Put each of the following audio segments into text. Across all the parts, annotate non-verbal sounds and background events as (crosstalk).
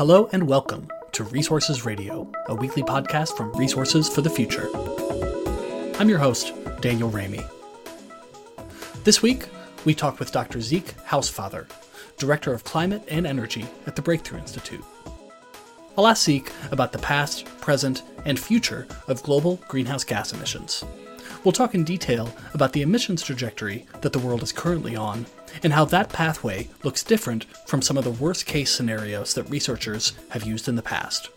Hello and welcome to Resources Radio, a weekly podcast from Resources for the Future. I'm your host, Daniel Raimi. This week, we talk with Dr. Zeke Hausfather, Director of Climate and Energy at the Breakthrough Institute. I'll ask Zeke about the past, present, and future of global greenhouse gas emissions. We'll talk in detail about the emissions trajectory that the world is currently on and how that pathway looks different from some of the worst case scenarios that researchers have used in the past.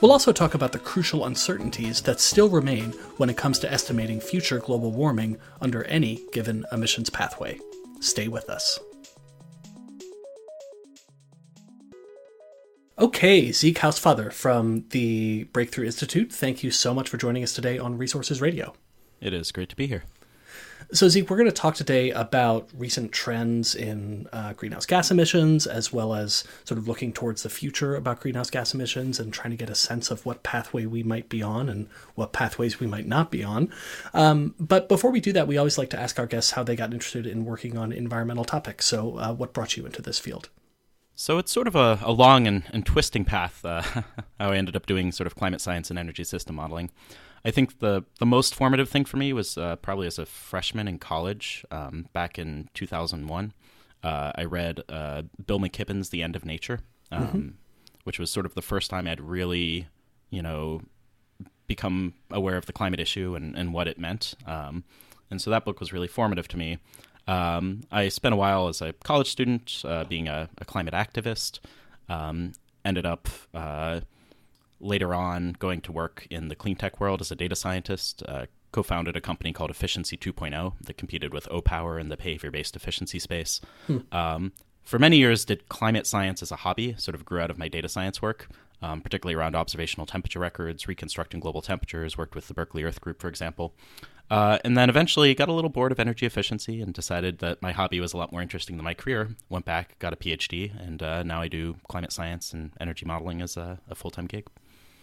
We'll also talk about the crucial uncertainties that still remain when it comes to estimating future global warming under any given emissions pathway. Stay with us. Okay, Zeke Hausfather from the Breakthrough Institute, thank you so much for joining us today on Resources Radio. It is great to be here. So, Zeke, we're going to talk today about recent trends in uh, greenhouse gas emissions, as well as sort of looking towards the future about greenhouse gas emissions and trying to get a sense of what pathway we might be on and what pathways we might not be on. Um, but before we do that, we always like to ask our guests how they got interested in working on environmental topics. So, uh, what brought you into this field? So it's sort of a, a long and, and, twisting path uh, (laughs) how I ended up doing sort of climate science and energy system modeling. I think the the most formative thing for me was uh, probably as a freshman in college um, back in 2001. Uh, I read uh, Bill McKibben's The End of Nature, um, mm-hmm. which was sort of the first time I'd really, you know, become aware of the climate issue and, and what it meant. Um, and so that book was really formative to me. Um, I spent a while as a college student uh, being a, a, climate activist. Um, ended up uh, later on going to work in the clean tech world as a data scientist. Uh, co-founded a company called Efficiency 2.0 that competed with Opower in the behavior-based efficiency space. Hmm. Um, for many years, did climate science as a hobby. Sort of grew out of my data science work, um, particularly around observational temperature records, reconstructing global temperatures. Worked with the Berkeley Earth Group, for example. Uh, and then eventually got a little bored of energy efficiency and decided that my hobby was a lot more interesting than my career. Went back, got a PhD, and uh, now I do climate science and energy modeling as a, a full time gig.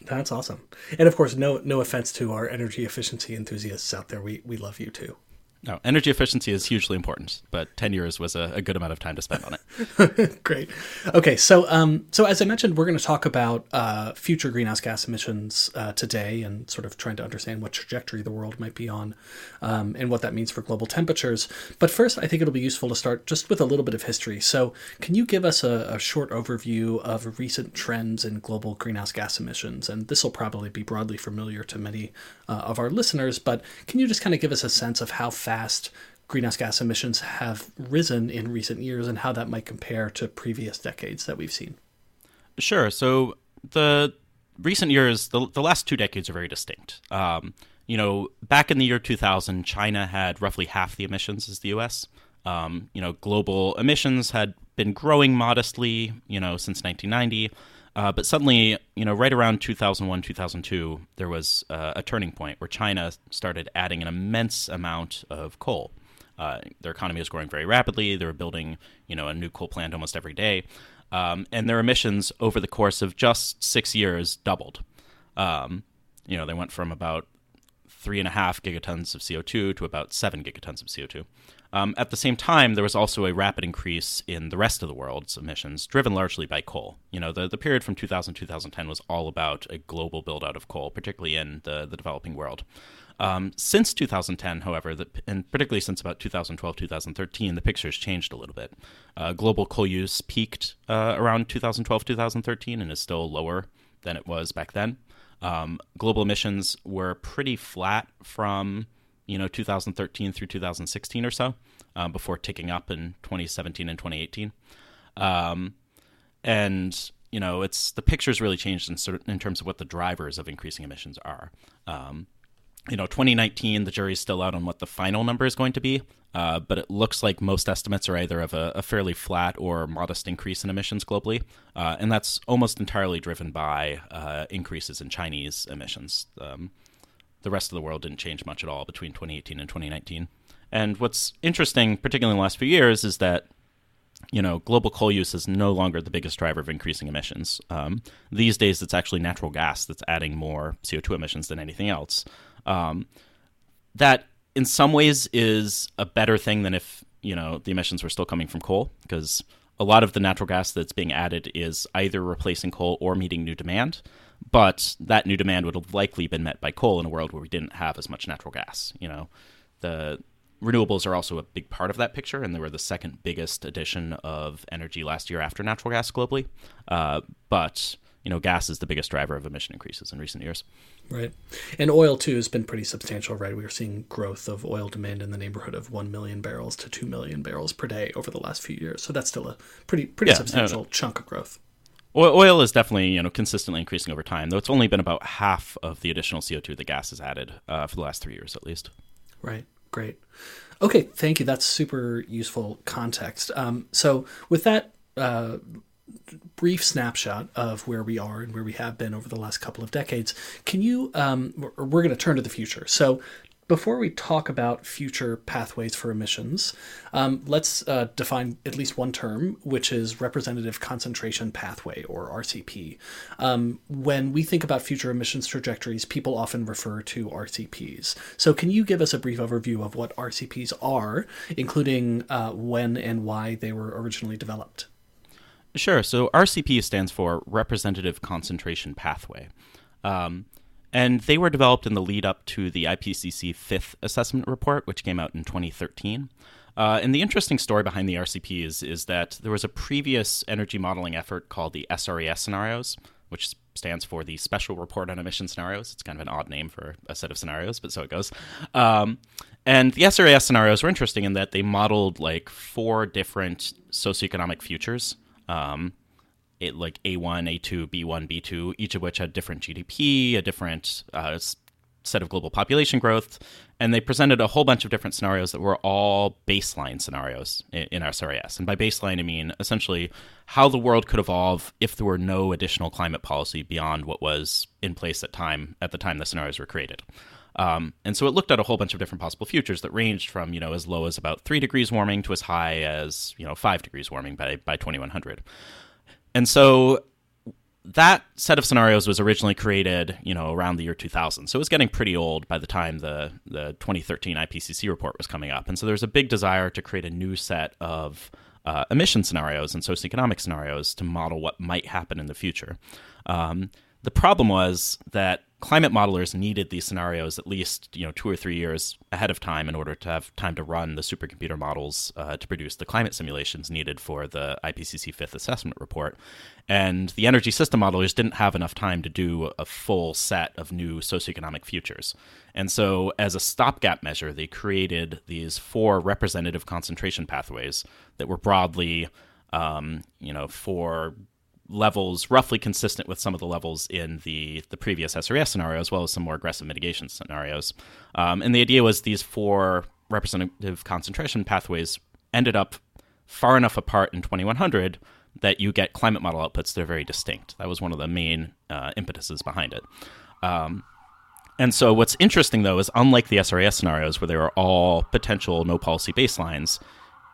That's awesome. And of course, no no offense to our energy efficiency enthusiasts out there. We we love you too. No, energy efficiency is hugely important, but 10 years was a, a good amount of time to spend on it. (laughs) Great. Okay, so um, so as I mentioned, we're going to talk about uh, future greenhouse gas emissions uh, today and sort of trying to understand what trajectory the world might be on um, and what that means for global temperatures. But first, I think it'll be useful to start just with a little bit of history. So, can you give us a, a short overview of recent trends in global greenhouse gas emissions? And this will probably be broadly familiar to many uh, of our listeners, but can you just kind of give us a sense of how fast greenhouse gas emissions have risen in recent years and how that might compare to previous decades that we've seen. Sure. So the recent years, the, the last two decades are very distinct. Um, you know, back in the year 2000, China had roughly half the emissions as the U.S. Um, you know, global emissions had been growing modestly, you know, since 1990. Uh, but suddenly, you know, right around 2001, 2002, there was uh, a turning point where China started adding an immense amount of coal. Uh, their economy was growing very rapidly. They were building, you know, a new coal plant almost every day, um, and their emissions over the course of just six years doubled. Um, you know, they went from about three and a half gigatons of CO2 to about seven gigatons of CO2. Um, at the same time, there was also a rapid increase in the rest of the world's emissions, driven largely by coal. You know, the, the period from 2000 to 2010 was all about a global build out of coal, particularly in the, the developing world. Um, since 2010, however, the, and particularly since about 2012, 2013, the picture has changed a little bit. Uh, global coal use peaked uh, around 2012, 2013, and is still lower than it was back then. Um, global emissions were pretty flat from you know 2013 through 2016 or so, um, before ticking up in 2017 and 2018. Um, and you know, it's the picture's really changed in, in terms of what the drivers of increasing emissions are. Um, you know, 2019, the jury's still out on what the final number is going to be, uh, but it looks like most estimates are either of a, a fairly flat or modest increase in emissions globally, uh, and that's almost entirely driven by uh, increases in Chinese emissions. Um, the rest of the world didn't change much at all between 2018 and 2019. And what's interesting, particularly in the last few years, is that you know global coal use is no longer the biggest driver of increasing emissions. Um, these days, it's actually natural gas that's adding more CO2 emissions than anything else. Um, that, in some ways, is a better thing than if you know the emissions were still coming from coal, because a lot of the natural gas that's being added is either replacing coal or meeting new demand. But that new demand would have likely been met by coal in a world where we didn't have as much natural gas. You know, the renewables are also a big part of that picture, and they were the second biggest addition of energy last year after natural gas globally. Uh, but you know, gas is the biggest driver of emission increases in recent years. Right. And oil, too, has been pretty substantial, right? We are seeing growth of oil demand in the neighborhood of 1 million barrels to 2 million barrels per day over the last few years. So that's still a pretty pretty yeah, substantial chunk of growth. Oil is definitely, you know, consistently increasing over time, though it's only been about half of the additional CO2 that gas has added uh, for the last three years at least. Right. Great. Okay, thank you. That's super useful context. Um, so, with that uh, brief snapshot of where we are and where we have been over the last couple of decades, can you? Um, we're, going to turn to the future. So, before we talk about future pathways for emissions, um, let's uh, define at least one term, which is representative concentration pathway, or RCP. Um, when we think about future emissions trajectories, people often refer to RCPs. So, can you give us a brief overview of what RCPs are, including uh, when and why they were originally developed? Sure. So, RCP stands for Representative Concentration Pathway. Um, and they were developed in the lead up to the IPCC fifth assessment report, which came out in 2013. Uh, and the interesting story behind the RCP is, is that there was a previous energy modeling effort called the SRES scenarios, which stands for the Special Report on Emission Scenarios. It's kind of an odd name for a set of scenarios, but so it goes. Um, and the SRES scenarios were interesting in that they modeled like four different socioeconomic futures. Um, it, like A1, A2, B1, B2, each of which had different GDP, a different uh, set of global population growth, and they presented a whole bunch of different scenarios that were all baseline scenarios in, in SRES. And by baseline, I mean essentially how the world could evolve if there were no additional climate policy beyond what was in place at time at the time the scenarios were created. Um, and so it looked at a whole bunch of different possible futures that ranged from you know as low as about three degrees warming to as high as you know five degrees warming by by 2100. And so that set of scenarios was originally created, you know, around the year 2000. So it was getting pretty old by the time the the 2013 IPCC report was coming up. And so there's a big desire to create a new set of uh, emission scenarios and socioeconomic scenarios to model what might happen in the future. Um, the problem was that climate modelers needed these scenarios at least you know two or three years ahead of time in order to have time to run the supercomputer models uh, to produce the climate simulations needed for the IPCC fifth assessment report. And the energy system modelers didn't have enough time to do a full set of new socioeconomic futures. And so, as a stopgap measure, they created these four representative concentration pathways that were broadly, um, you know, for levels roughly consistent with some of the levels in the the previous SRES scenario, as well as some more aggressive mitigation scenarios. Um, and the idea was these four representative concentration pathways ended up far enough apart in 2100 that you get climate model outputs that are very distinct. That was one of the main uh, impetuses behind it. Um, and so, what's interesting though is unlike the SRES scenarios where they were all potential no policy baselines,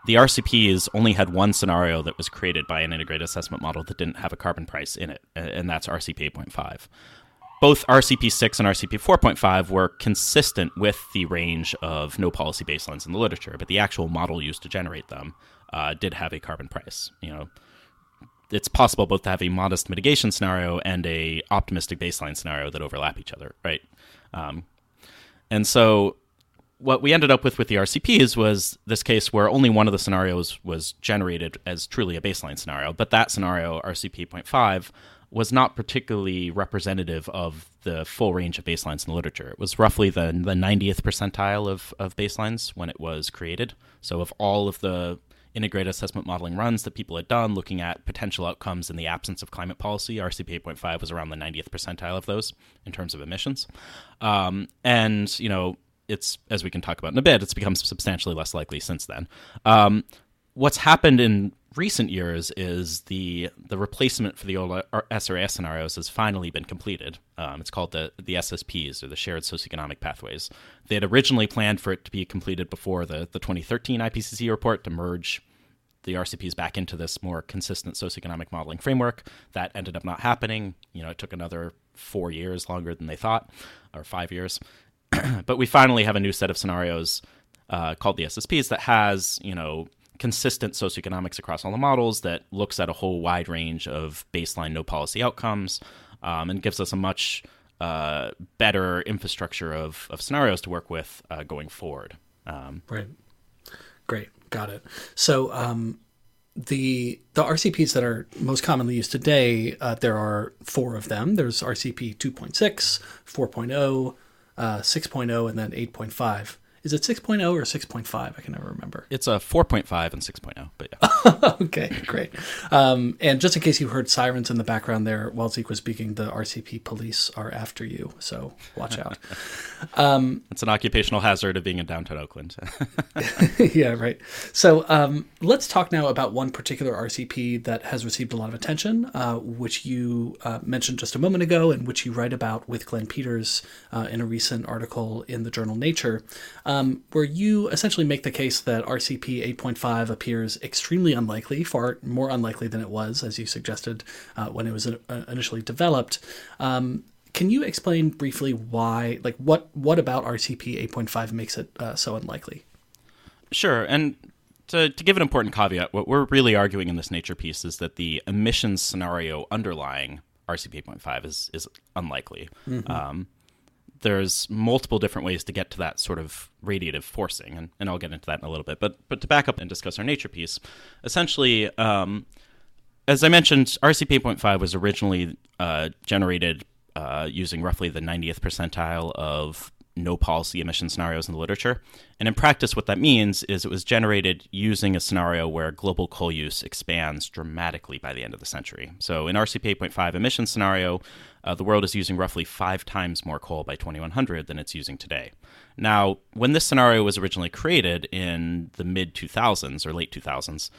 the RCPs only had one scenario that was created by an integrated assessment model that didn't have a carbon price in it, and that's RCP 8.5. Both RCP 6 and RCP 4.5 were consistent with the range of no policy baselines in the literature, but the actual model used to generate them uh, did have a carbon price. You know, it's possible both to have a modest mitigation scenario and a optimistic baseline scenario that overlap each other, right? Um, and so what we ended up with with the RCPs was this case where only one of the scenarios was generated as truly a baseline scenario, but that scenario, RCP.5, was not particularly representative of the full range of baselines in the literature. It was roughly the, the 90th percentile of, of baselines when it was created. So, of all of the integrated assessment modeling runs that people had done looking at potential outcomes in the absence of climate policy, RCP 8.5 was around the 90th percentile of those in terms of emissions. Um, and, you know, it's as we can talk about in a bit, it's become substantially less likely since then. Um, what's happened in recent years is the the replacement for the old SRES scenarios has finally been completed. Um, it's called the the SSPs or the Shared Socioeconomic Pathways. They had originally planned for it to be completed before the the 2013 IPCC report to merge the RCPs back into this more consistent socioeconomic modeling framework. That ended up not happening. You know, it took another four years longer than they thought, or five years. (clears throat) but we finally have a new set of scenarios uh, called the SSPs that has, you know, consistent socioeconomics across all the models that looks at a whole wide range of baseline no policy outcomes um, and gives us a much uh, better infrastructure of, of scenarios to work with uh, going forward. Um, right. Great. Got it. So um, the the RCPs that are most commonly used today, uh, there are four of them. There's RCP 2.6, 4.0, uh, 6.0, and then 8.5. Is it 6.0 or 6.5? I can never remember. It's a 4.5 and 6.0, but yeah. (laughs) okay, great. Um, and just in case you heard sirens in the background there while Zeke was speaking, the RCP police are after you, so watch out. (laughs) Um, it's an occupational hazard of being in downtown Oakland. (laughs) yeah, right. So um, let's talk now about one particular RCP that has received a lot of attention, uh, which you uh, mentioned just a moment ago, and which you write about with Glenn Peters uh, in a recent article in the journal Nature um, where you essentially make the case that RCP 8.5 appears extremely unlikely, far more unlikely than it was, as you suggested uh, when it was uh, initially developed. Um, can you explain briefly why, like, what what about RCP 8.5 makes it uh, so unlikely? Sure, and to, to give an important caveat, what we're really arguing in this nature piece is that the emissions scenario underlying RCP 8.5 is is unlikely. Mm-hmm. Um, there's multiple different ways to get to that sort of radiative forcing, and, and I'll get into that in a little bit. But but to back up and discuss our nature piece, essentially, um, as I mentioned, RCP 8.5 was originally uh, generated uh, using roughly the 90th percentile of no policy emission scenarios in the literature. And in practice, what that means is it was generated using a scenario where global coal use expands dramatically by the end of the century. So in RCP 8.5 emission scenario, uh, the world is using roughly five times more coal by 2100 than it's using today. Now, when this scenario was originally created in the mid 2000s or late 2000s,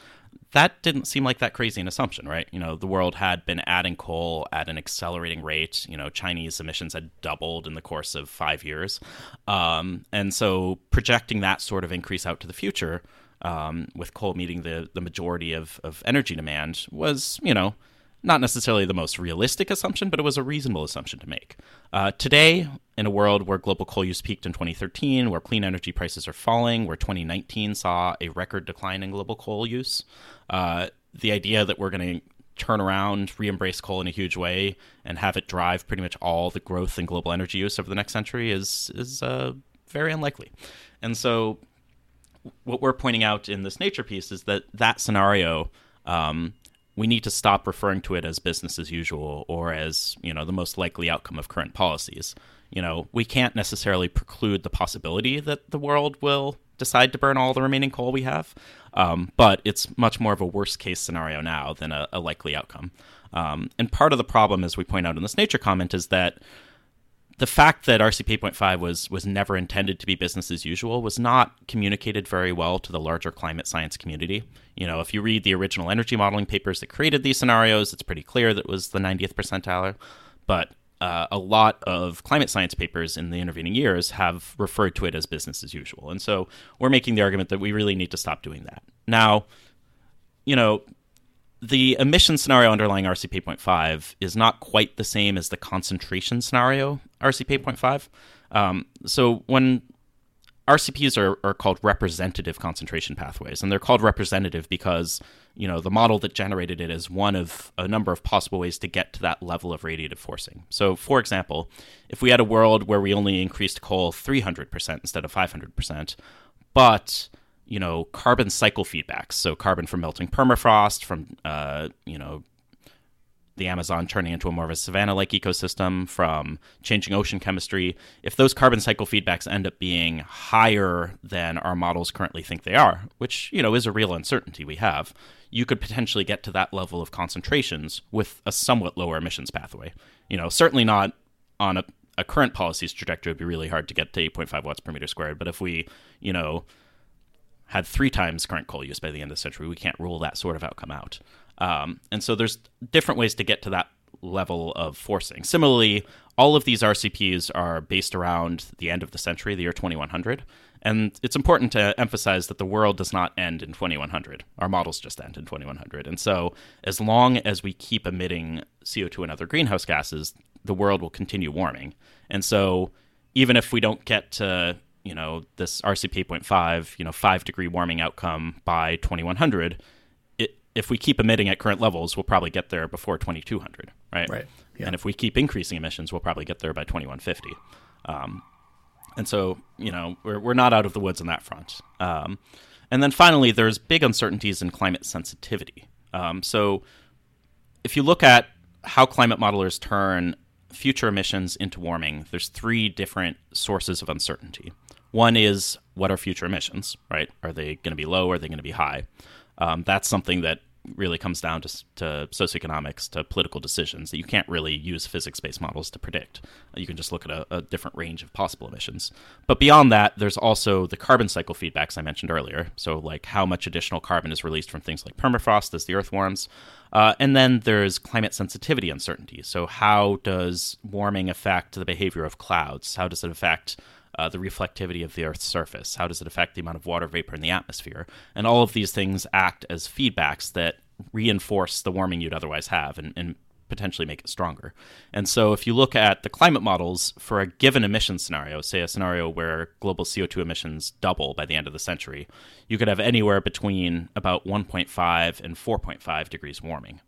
that didn't seem like that crazy an assumption, right? You know, the world had been adding coal at an accelerating rate. You know, Chinese emissions had doubled in the course of five years. Um, and so projecting that sort of increase out to the future, um, with coal meeting the, the majority of, of energy demand, was, you know, not necessarily the most realistic assumption, but it was a reasonable assumption to make. Uh, today, in a world where global coal use peaked in 2013, where clean energy prices are falling, where 2019 saw a record decline in global coal use, uh, the idea that we're going to turn around, re embrace coal in a huge way, and have it drive pretty much all the growth in global energy use over the next century is, is uh, very unlikely. And so, what we're pointing out in this nature piece is that that scenario. Um, we need to stop referring to it as business as usual or as you know the most likely outcome of current policies. You know we can't necessarily preclude the possibility that the world will decide to burn all the remaining coal we have. Um, but it's much more of a worst case scenario now than a, a likely outcome. Um, and part of the problem as we point out in this nature comment is that the fact that RCP 8.5 was was never intended to be business as usual was not communicated very well to the larger climate science community. You know, if you read the original energy modeling papers that created these scenarios, it's pretty clear that it was the 90th percentile. But uh, a lot of climate science papers in the intervening years have referred to it as business as usual. And so we're making the argument that we really need to stop doing that. Now, you know, the emission scenario underlying RCP 8.5 is not quite the same as the concentration scenario RCP 8.5. Um, so when RCPs are, are called representative concentration pathways, and they're called representative because you know the model that generated it is one of a number of possible ways to get to that level of radiative forcing. So, for example, if we had a world where we only increased coal 300% instead of 500%, but you know carbon cycle feedbacks. So carbon from melting permafrost from uh, you know the amazon turning into a more of a savanna like ecosystem from changing ocean chemistry. If those carbon cycle feedbacks end up being higher than our models currently think they are which you know is a real uncertainty we have you could potentially get to that level of concentrations with a somewhat lower emissions pathway. You know certainly not on a, a current policy's trajectory it would be really hard to get to 8.5 watts per meter squared. But if we you know had three times current coal use by the end of the century. We can't rule that sort of outcome out. Um, and so there's different ways to get to that level of forcing. Similarly, all of these RCPs are based around the end of the century, the year 2100. And it's important to emphasize that the world does not end in 2100. Our models just end in 2100. And so, as long as we keep emitting CO2 and other greenhouse gases, the world will continue warming. And so, even if we don't get to you know this RCP 8.5, you know, five degree warming outcome by 2100. It, if we keep emitting at current levels, we'll probably get there before 2200, right? Right. Yeah. And if we keep increasing emissions, we'll probably get there by 2150. Um, and so, you know, we're, we're not out of the woods on that front. Um, and then finally, there's big uncertainties in climate sensitivity. Um, so if you look at how climate modelers turn future emissions into warming, there's three different sources of uncertainty. One is what are future emissions, right? Are they going to be low? Are they going to be high? Um, that's something that really comes down to, to socioeconomics, to political decisions that you can't really use physics based models to predict. You can just look at a, a, different range of possible emissions. But beyond that, there's also the carbon cycle feedbacks I mentioned earlier. So, like how much additional carbon is released from things like permafrost as the Earth warms. Uh, and then there's climate sensitivity uncertainty. So, how does warming affect the behavior of clouds? How does it affect uh, the reflectivity of the Earth's surface? How does it affect the amount of water vapor in the atmosphere? And all of these things act as feedbacks that reinforce the warming you'd otherwise have and, and potentially make it stronger. And so, if you look at the climate models for a given emission scenario, say a scenario where global CO2 emissions double by the end of the century, you could have anywhere between about 1.5 and 4.5 degrees warming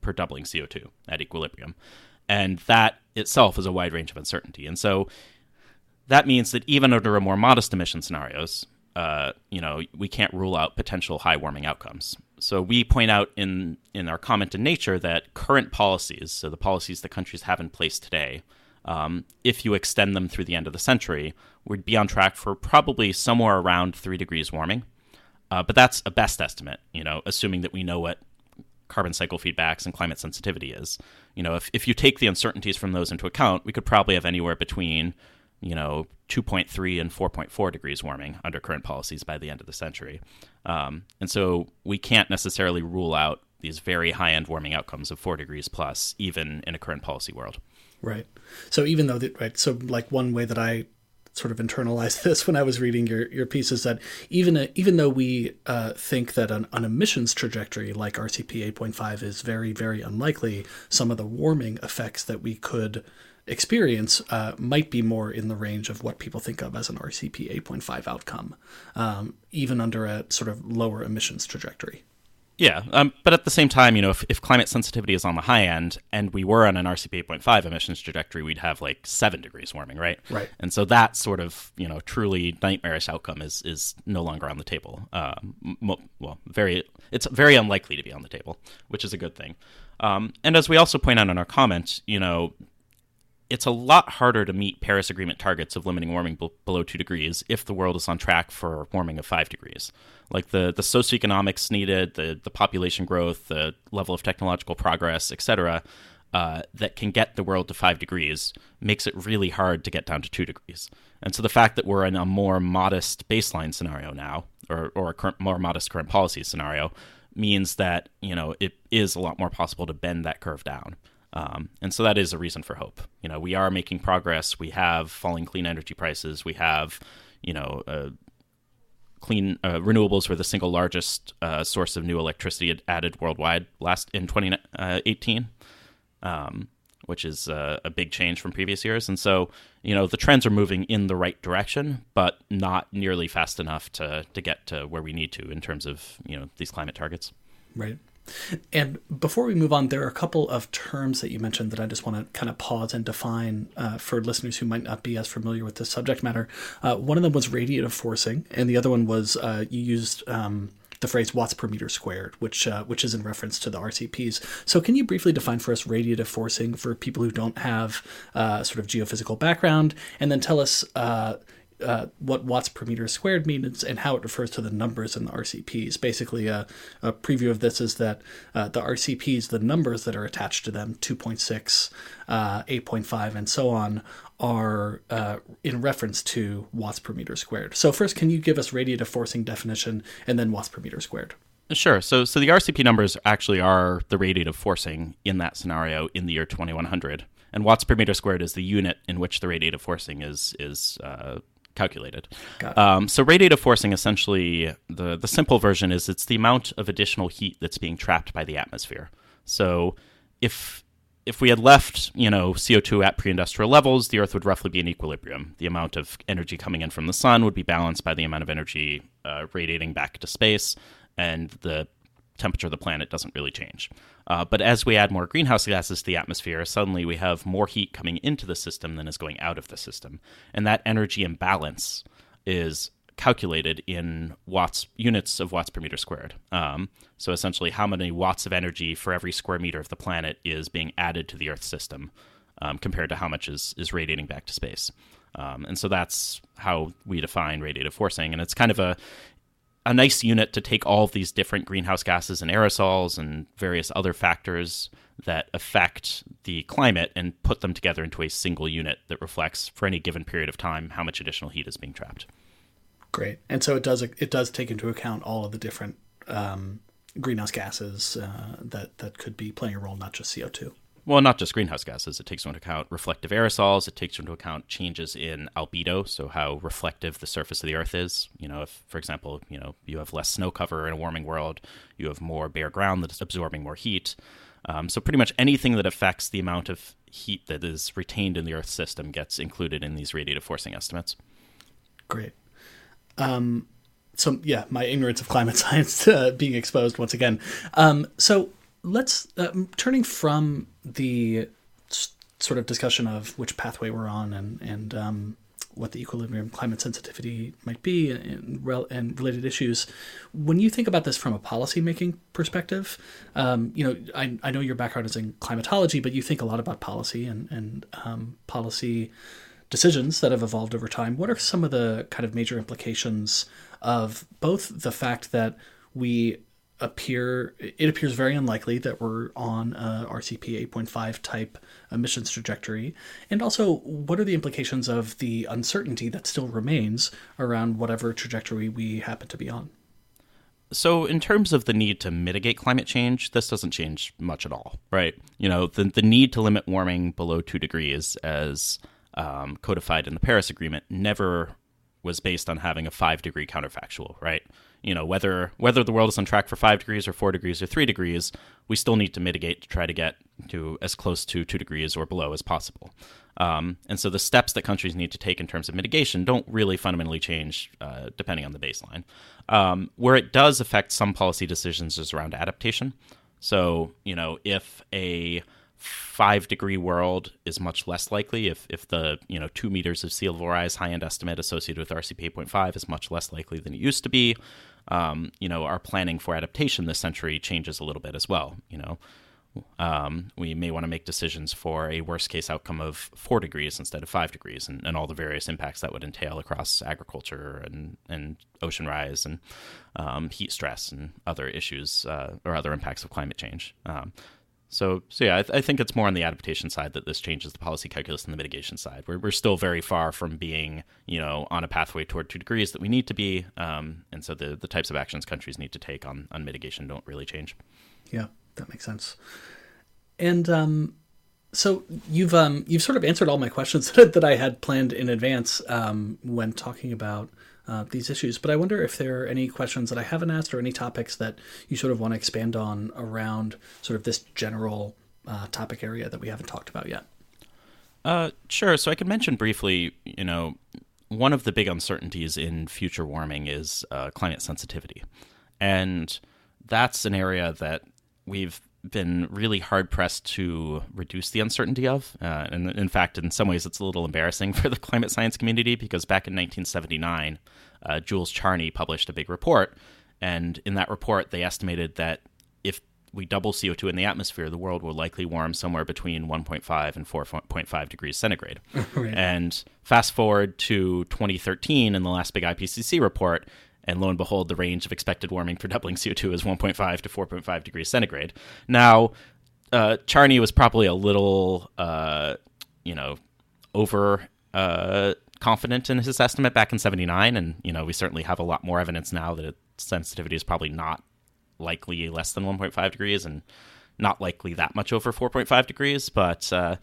per doubling CO2 at equilibrium. And that itself is a wide range of uncertainty. And so, that means that even under a more modest emission scenarios, uh, you know, we can't rule out potential high warming outcomes. So we point out in in our comment in Nature that current policies, so the policies that countries have in place today, um, if you extend them through the end of the century, we'd be on track for probably somewhere around three degrees warming. Uh, but that's a best estimate, you know, assuming that we know what carbon cycle feedbacks and climate sensitivity is. You know, if, if you take the uncertainties from those into account, we could probably have anywhere between you know 2.3 and 4.4 degrees warming under current policies by the end of the century. Um, and so we can't necessarily rule out these very high end warming outcomes of 4 degrees plus even in a current policy world. Right. So even though that right so like one way that i sort of internalized (laughs) this when I was reading your, your piece is that even a, even though we uh, think that an, an, emissions trajectory like RCP 8.5 is very very unlikely, some of the warming effects that we could experience uh, might be more in the range of what people think of as an RCP 8.5 outcome, um, even under a sort of lower emissions trajectory. Yeah, um, but at the same time, you know, if, if climate sensitivity is on the high end and we were on an RCP 8.5 emissions trajectory, we'd have like seven degrees warming, right? Right. And so that sort of, you know, truly nightmarish outcome is is no longer on the table. Um, well, very, it's very unlikely to be on the table, which is a good thing. Um, and as we also point out in our comments, you know, it's a lot harder to meet Paris Agreement targets of limiting warming b- below two degrees if the world is on track for warming of five degrees. Like the the socioeconomics needed, the the population growth, the level of technological progress, etc., uh, that can get the world to five degrees makes it really hard to get down to two degrees. And so the fact that we're in a more modest baseline scenario now, or or a current, more modest current policy scenario, means that you know it is a lot more possible to bend that curve down. Um, and so that is a reason for hope. You know, we are making progress. We have falling clean energy prices. We have, you know, uh, clean uh, renewables were the single largest uh, source of new electricity added worldwide last in 2018, um, which is uh, a big change from previous years. And so, you know, the trends are moving in the right direction, but not nearly fast enough to to get to where we need to in terms of you know these climate targets. Right. And before we move on, there are a couple of terms that you mentioned that I just want to kind of pause and define uh, for listeners who might not be as familiar with this subject matter. Uh, one of them was radiative forcing, and the other one was uh, you used um, the phrase watts per meter squared, which uh, which is in reference to the RCPs. So, can you briefly define for us radiative forcing for people who don't have uh, sort of geophysical background, and then tell us uh, uh, what watts per meter squared means and how it refers to the numbers in the RCPs. Basically, a, a preview of this is that uh, the RCPs, the numbers that are attached to them, 2.6, uh, 8.5, and so on, are uh, in reference to watts per meter squared. So, first, can you give us radiative forcing definition and then watts per meter squared? Sure. So, so the RCP numbers actually are the radiative forcing in that scenario in the year 2100, and watts per meter squared is the unit in which the radiative forcing is is uh, calculated. Um, so radiative forcing essentially the the simple version is it's the amount of additional heat that's being trapped by the atmosphere. So if if we had left, you know, CO2 at pre-industrial levels, the Earth would roughly be in equilibrium. The amount of energy coming in from the sun would be balanced by the amount of energy uh, radiating back to space, and the temperature of the planet doesn't really change. Uh, but as we add more greenhouse gases to the atmosphere, suddenly we have more heat coming into the system than is going out of the system. And that energy imbalance is calculated in watts units of watts per meter squared. Um, so essentially, how many watts of energy for every square meter of the planet is being added to the Earth system um, compared to how much is is radiating back to space. Um, and so that's how we define radiative forcing, and it's kind of a a nice unit to take all of these different greenhouse gases and aerosols and various other factors that affect the climate and put them together into a single unit that reflects for any given period of time how much additional heat is being trapped. Great, and so it does it does take into account all of the different um, greenhouse gases uh, that that could be playing a role, not just CO two well, not just greenhouse gases. It takes into account reflective aerosols. It takes into account changes in albedo, so how reflective the surface of the Earth is. You know, if, for example, you know you have less snow cover in a warming world, you have more bare ground that's absorbing more heat. Um, so pretty much anything that affects the amount of heat that is retained in the Earth system gets included in these radiative forcing estimates. Great. Um, so yeah, my ignorance of climate (laughs) science uh, being exposed once again. Um, so let's uh, turning from the sort of discussion of which pathway we're on and and um, what the equilibrium climate sensitivity might be and, and, related issues. When you think about this from a policy making perspective, um, you know, I, I know your background is in climatology, but you think a lot about policy and, and um, policy decisions that have evolved over time. What are some of the kind of major implications of both the fact that we appear it appears very unlikely that we're on a RCP 8.5 type emissions trajectory. And also what are the implications of the uncertainty that still remains around whatever trajectory we happen to be on? So in terms of the need to mitigate climate change this doesn't change much at all right? You know the, the need to limit warming below 2 degrees as um, codified in the paris agreement never was based on having a 5 degree counterfactual right you know whether whether the world is on track for five degrees or four degrees or three degrees, we still need to mitigate to try to get to as close to two degrees or below as possible. Um, and so the steps that countries need to take in terms of mitigation don't really fundamentally change uh, depending on the baseline. Um, where it does affect some policy decisions is around adaptation. So you know if a five degree world is much less likely if, if the you know two meters of sea level rise high end estimate associated with RCP 8.5 is much less likely than it used to be um, you know, our planning for adaptation this century changes a little bit as well. You know, um, we may want to make decisions for a worst case outcome of four degrees instead of five degrees, and, and all the various impacts that would entail across agriculture and, and ocean rise and um, heat stress and other issues uh, or other impacts of climate change. So, so yeah, I, th- I, think it's more on the adaptation side that this changes the policy calculus and the mitigation side. We're, we're still very far from being, you know, on a pathway toward two degrees that we need to be, um, and so the the types of actions countries need to take on on mitigation don't really change. Yeah, that makes sense. And um, so you've um, you've sort of answered all my questions (laughs) that I had planned in advance um, when talking about uh, these issues. But I wonder if there are any questions that I haven't asked or any topics that you sort of want to expand on around sort of this general uh, topic area that we haven't talked about yet. Uh, sure. So I could mention briefly, you know, one of the big uncertainties in future warming is uh, climate sensitivity. And that's an area that we've been really hard pressed to reduce the uncertainty of. Uh, and in fact, in some ways, it's a little embarrassing (laughs) for the climate science community because back in 1979, uh, Jules Charney published a big report. And in that report, they estimated that if we double CO2 in the atmosphere, the world will likely warm somewhere between 1.5 and 4.5 degrees centigrade. (laughs) right. And fast forward to 2013 in the last big IPCC report, and lo and behold, the range of expected warming for doubling CO2 is 1.5 to 4.5 degrees centigrade. Now, uh, Charney was probably a little, uh, you know, over uh, confident in his estimate back in 79. And, you know, we certainly have a lot more evidence now that sensitivity is probably not likely less than 1.5 degrees and not likely that much over 4.5 degrees. But uh,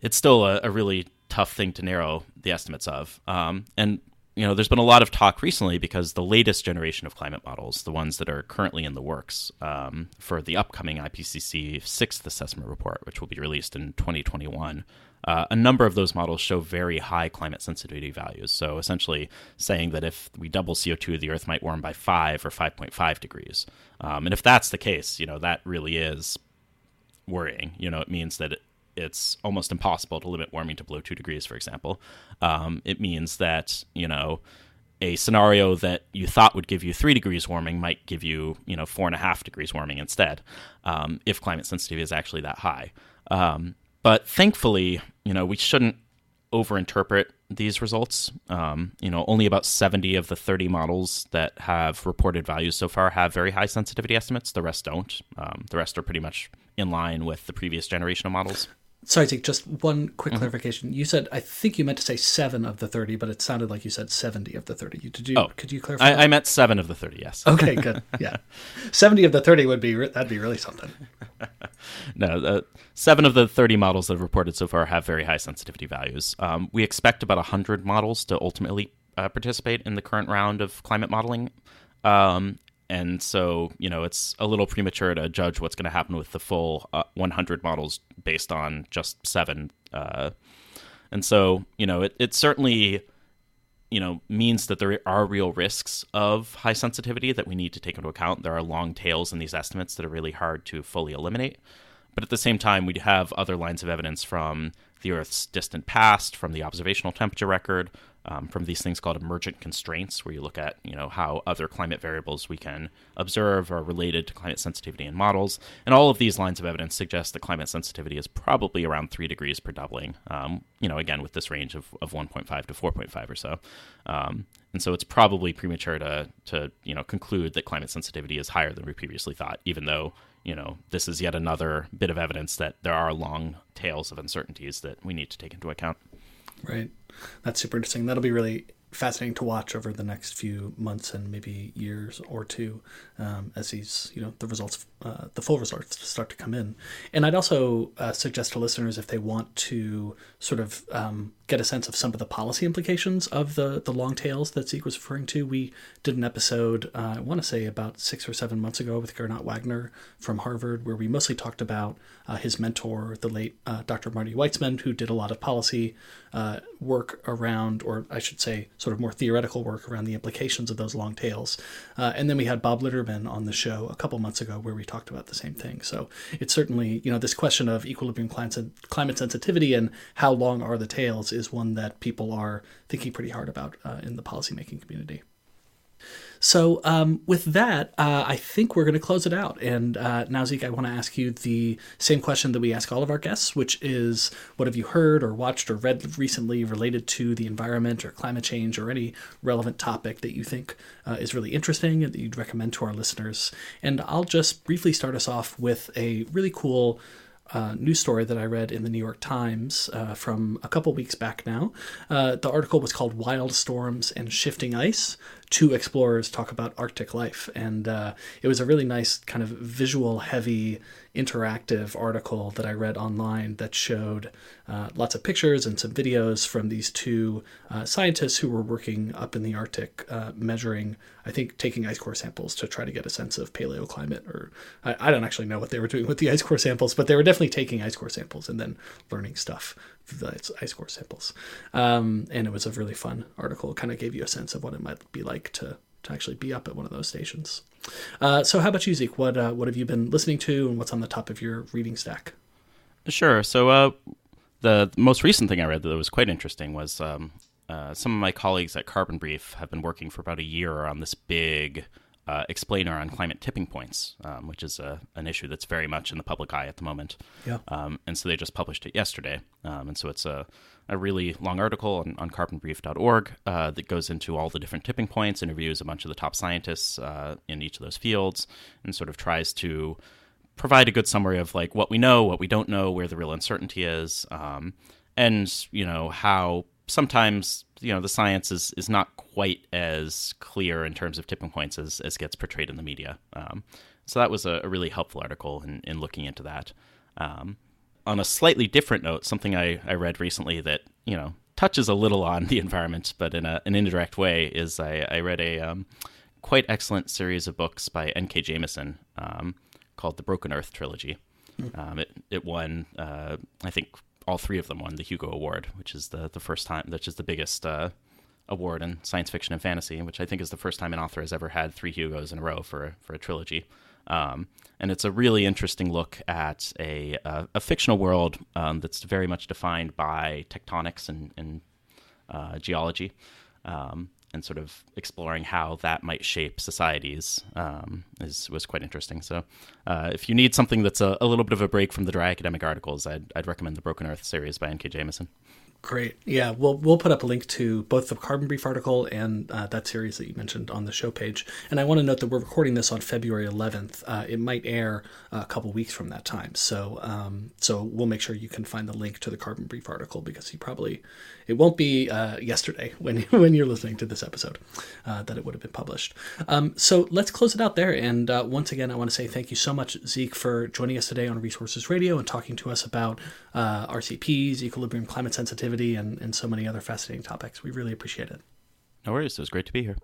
it's still a, a, really tough thing to narrow the estimates of. Um, and you know, there's been a lot of talk recently because the latest generation of climate models, the ones that are currently in the works um, for the upcoming IPCC sixth assessment report, which will be released in 2021, uh, a number of those models show very high climate sensitivity values. So essentially saying that if we double CO2, the Earth might warm by 5 or 5.5 degrees. Um, and if that's the case, you know, that really is worrying. You know, it means that it's almost impossible to limit warming to below two degrees, for example. Um, it means that you know a scenario that you thought would give you three degrees warming might give you you know four and a half degrees warming instead, um, if climate sensitivity is actually that high. Um, but thankfully, you know we shouldn't overinterpret these results. Um, you know, only about 70 of the 30 models that have reported values so far have very high sensitivity estimates. The rest don't. Um, the rest are pretty much in line with the previous generation of models. Sorry, Zeke, just one quick mm-hmm. clarification. You said I think you meant to say seven of the thirty, but it sounded like you said seventy of the thirty. Did you? Oh, could you clarify? I, I meant seven of the thirty. Yes. Okay, good. (laughs) Yeah, seventy of the thirty would be that'd be really something. (laughs) no, seven of the thirty models that have reported so far have very high sensitivity values. Um, we expect about hundred models to ultimately uh, participate in the current round of climate modeling. Um, and so you know it's a little premature to judge what's going to happen with the full uh, 100 models based on just seven uh, and so you know it, it certainly you know means that there are real risks of high sensitivity that we need to take into account. There are long tails in these estimates that are really hard to fully eliminate. But at the same time we have other lines of evidence from the earth's distant past from the observational temperature record um, from these things called emergent constraints, where you look at you know how other climate variables we can observe are related to climate sensitivity in models, and all of these lines of evidence suggest that climate sensitivity is probably around three degrees per doubling. Um, you know, again with this range of, of 1.5 to 4.5 or so, um, and so it's probably premature to to you know conclude that climate sensitivity is higher than we previously thought, even though you know this is yet another bit of evidence that there are long tails of uncertainties that we need to take into account. Right that's super interesting. That'll be really fascinating to watch over the next few months and maybe years or two um, as these you know the results uh, the full results start to come in and i'd also uh, suggest to listeners if they want to sort of um, get a sense of some of the policy implications of the the long tails that zeke was referring to we did an episode uh, i want to say about six or seven months ago with gernot wagner from harvard where we mostly talked about uh, his mentor the late uh, dr marty weitzman who did a lot of policy uh, work around or i should say sort of more theoretical work around the implications of those long tails. Uh, and then we had Bob Litterman on the show a couple months ago where we talked about the same thing. So it's certainly, you know, this question of equilibrium climate sensitivity and how long are the tails is one that people are thinking pretty hard about uh, in the policymaking community. So, um, with that, uh, I think we're going to close it out. And uh, now, Zeke, I want to ask you the same question that we ask all of our guests, which is what have you heard or watched or read recently related to the environment or climate change or any relevant topic that you think uh, is really interesting and that you'd recommend to our listeners? And I'll just briefly start us off with a really cool uh, news story that I read in the New York Times uh, from a couple weeks back now. Uh, the article was called Wild Storms and Shifting Ice Two Explorers Talk About Arctic Life. And uh, it was a really nice, kind of visual heavy interactive article that I read online that showed uh, lots of pictures and some videos from these two uh, scientists who were working up in the Arctic, uh, measuring, I think, taking ice core samples to try to get a sense of paleoclimate. Or I, I, don't actually know what they were doing with the ice core samples, but they were definitely taking ice core samples and then learning stuff the ice core samples. Um, and it was a really fun article. Kind of gave you a sense of what it might be like to to actually be up at one of those stations. Uh, so, how about you, Zeke? What uh, what have you been listening to, and what's on the top of your reading stack? Sure. So, uh, the most recent thing I read that was quite interesting was um, uh, some of my colleagues at Carbon Brief have been working for about a year on this big uh, explainer on climate tipping points, um, which is a, an issue that's very much in the public eye at the moment. Yeah. Um, and so they just published it yesterday. Um, and so it's a, a really long article on, on carbonbrief.org uh, that goes into all the different tipping points, interviews a bunch of the top scientists uh, in each of those fields, and sort of tries to provide a good summary of like what we know, what we don't know, where the real uncertainty is, um, and you know how sometimes you know the science is is not quite as clear in terms of tipping points as, as gets portrayed in the media. Um, so that was a, a, really helpful article in, in looking into that. Um, on a slightly different note, something I, I read recently that you know touches a little on (laughs) the environment, but in a, an indirect way, is I, I read a um, quite excellent series of books by N.K. Jemisin um, called the Broken Earth Trilogy. Um, it it won, uh, I think, all three of them won the Hugo Award, which is the the first time, which is the biggest uh, award in science fiction and fantasy, which I think is the first time an author has ever had three Hugos in a row for for a trilogy. Um, and it's a really interesting look at a a, a fictional world um, that's very much defined by tectonics and, and uh, geology. Um, and sort of exploring how that might shape societies um, is was quite interesting. So, uh, if you need something that's a, a, little bit of a break from the dry academic articles, I'd, I'd recommend the Broken Earth series by N.K. Jemisin. Great. Yeah, we'll we'll put up a link to both the Carbon Brief article and uh, that series that you mentioned on the show page. And I want to note that we're recording this on February 11th. Uh, it might air a couple weeks from that time, so um, so we'll make sure you can find the link to the Carbon Brief article because you probably it won't be uh, yesterday (laughs) when when you're listening to this episode uh, that it would have been published. Um, so let's close it out there. And uh, once again, I want to say thank you so much, Zeke, for joining us today on Resources Radio and talking to us about uh, RCPs, equilibrium, climate sensitivity and, and so many other fascinating topics. We really appreciate it. No worries. It was great to be here.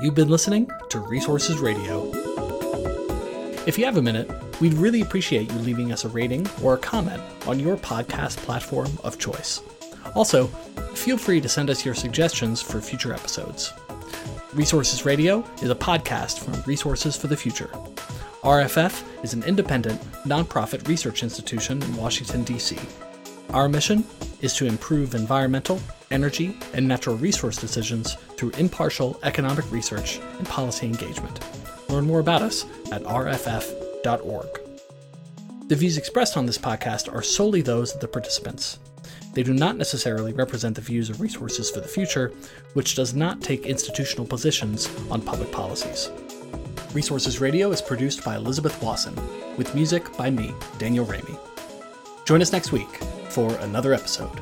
You've been listening to Resources Radio. If you have a minute, we'd really appreciate you leaving us a rating or a comment on your podcast platform of choice. Also, feel free to send us your suggestions for future episodes. Resources Radio is a podcast from Resources for the Future. RFF is an independent, nonprofit research institution in Washington, D.C. Our mission is to improve environmental, energy, and natural resource decisions through impartial economic research and policy engagement. Learn more about us at rff.org. The views expressed on this podcast are solely those of the participants. They do not necessarily represent the views of Resources for the Future, which does not take institutional positions on public policies. Resources Radio is produced by Elizabeth Wasson, with music by me, Daniel Raimi. Join us next week for another episode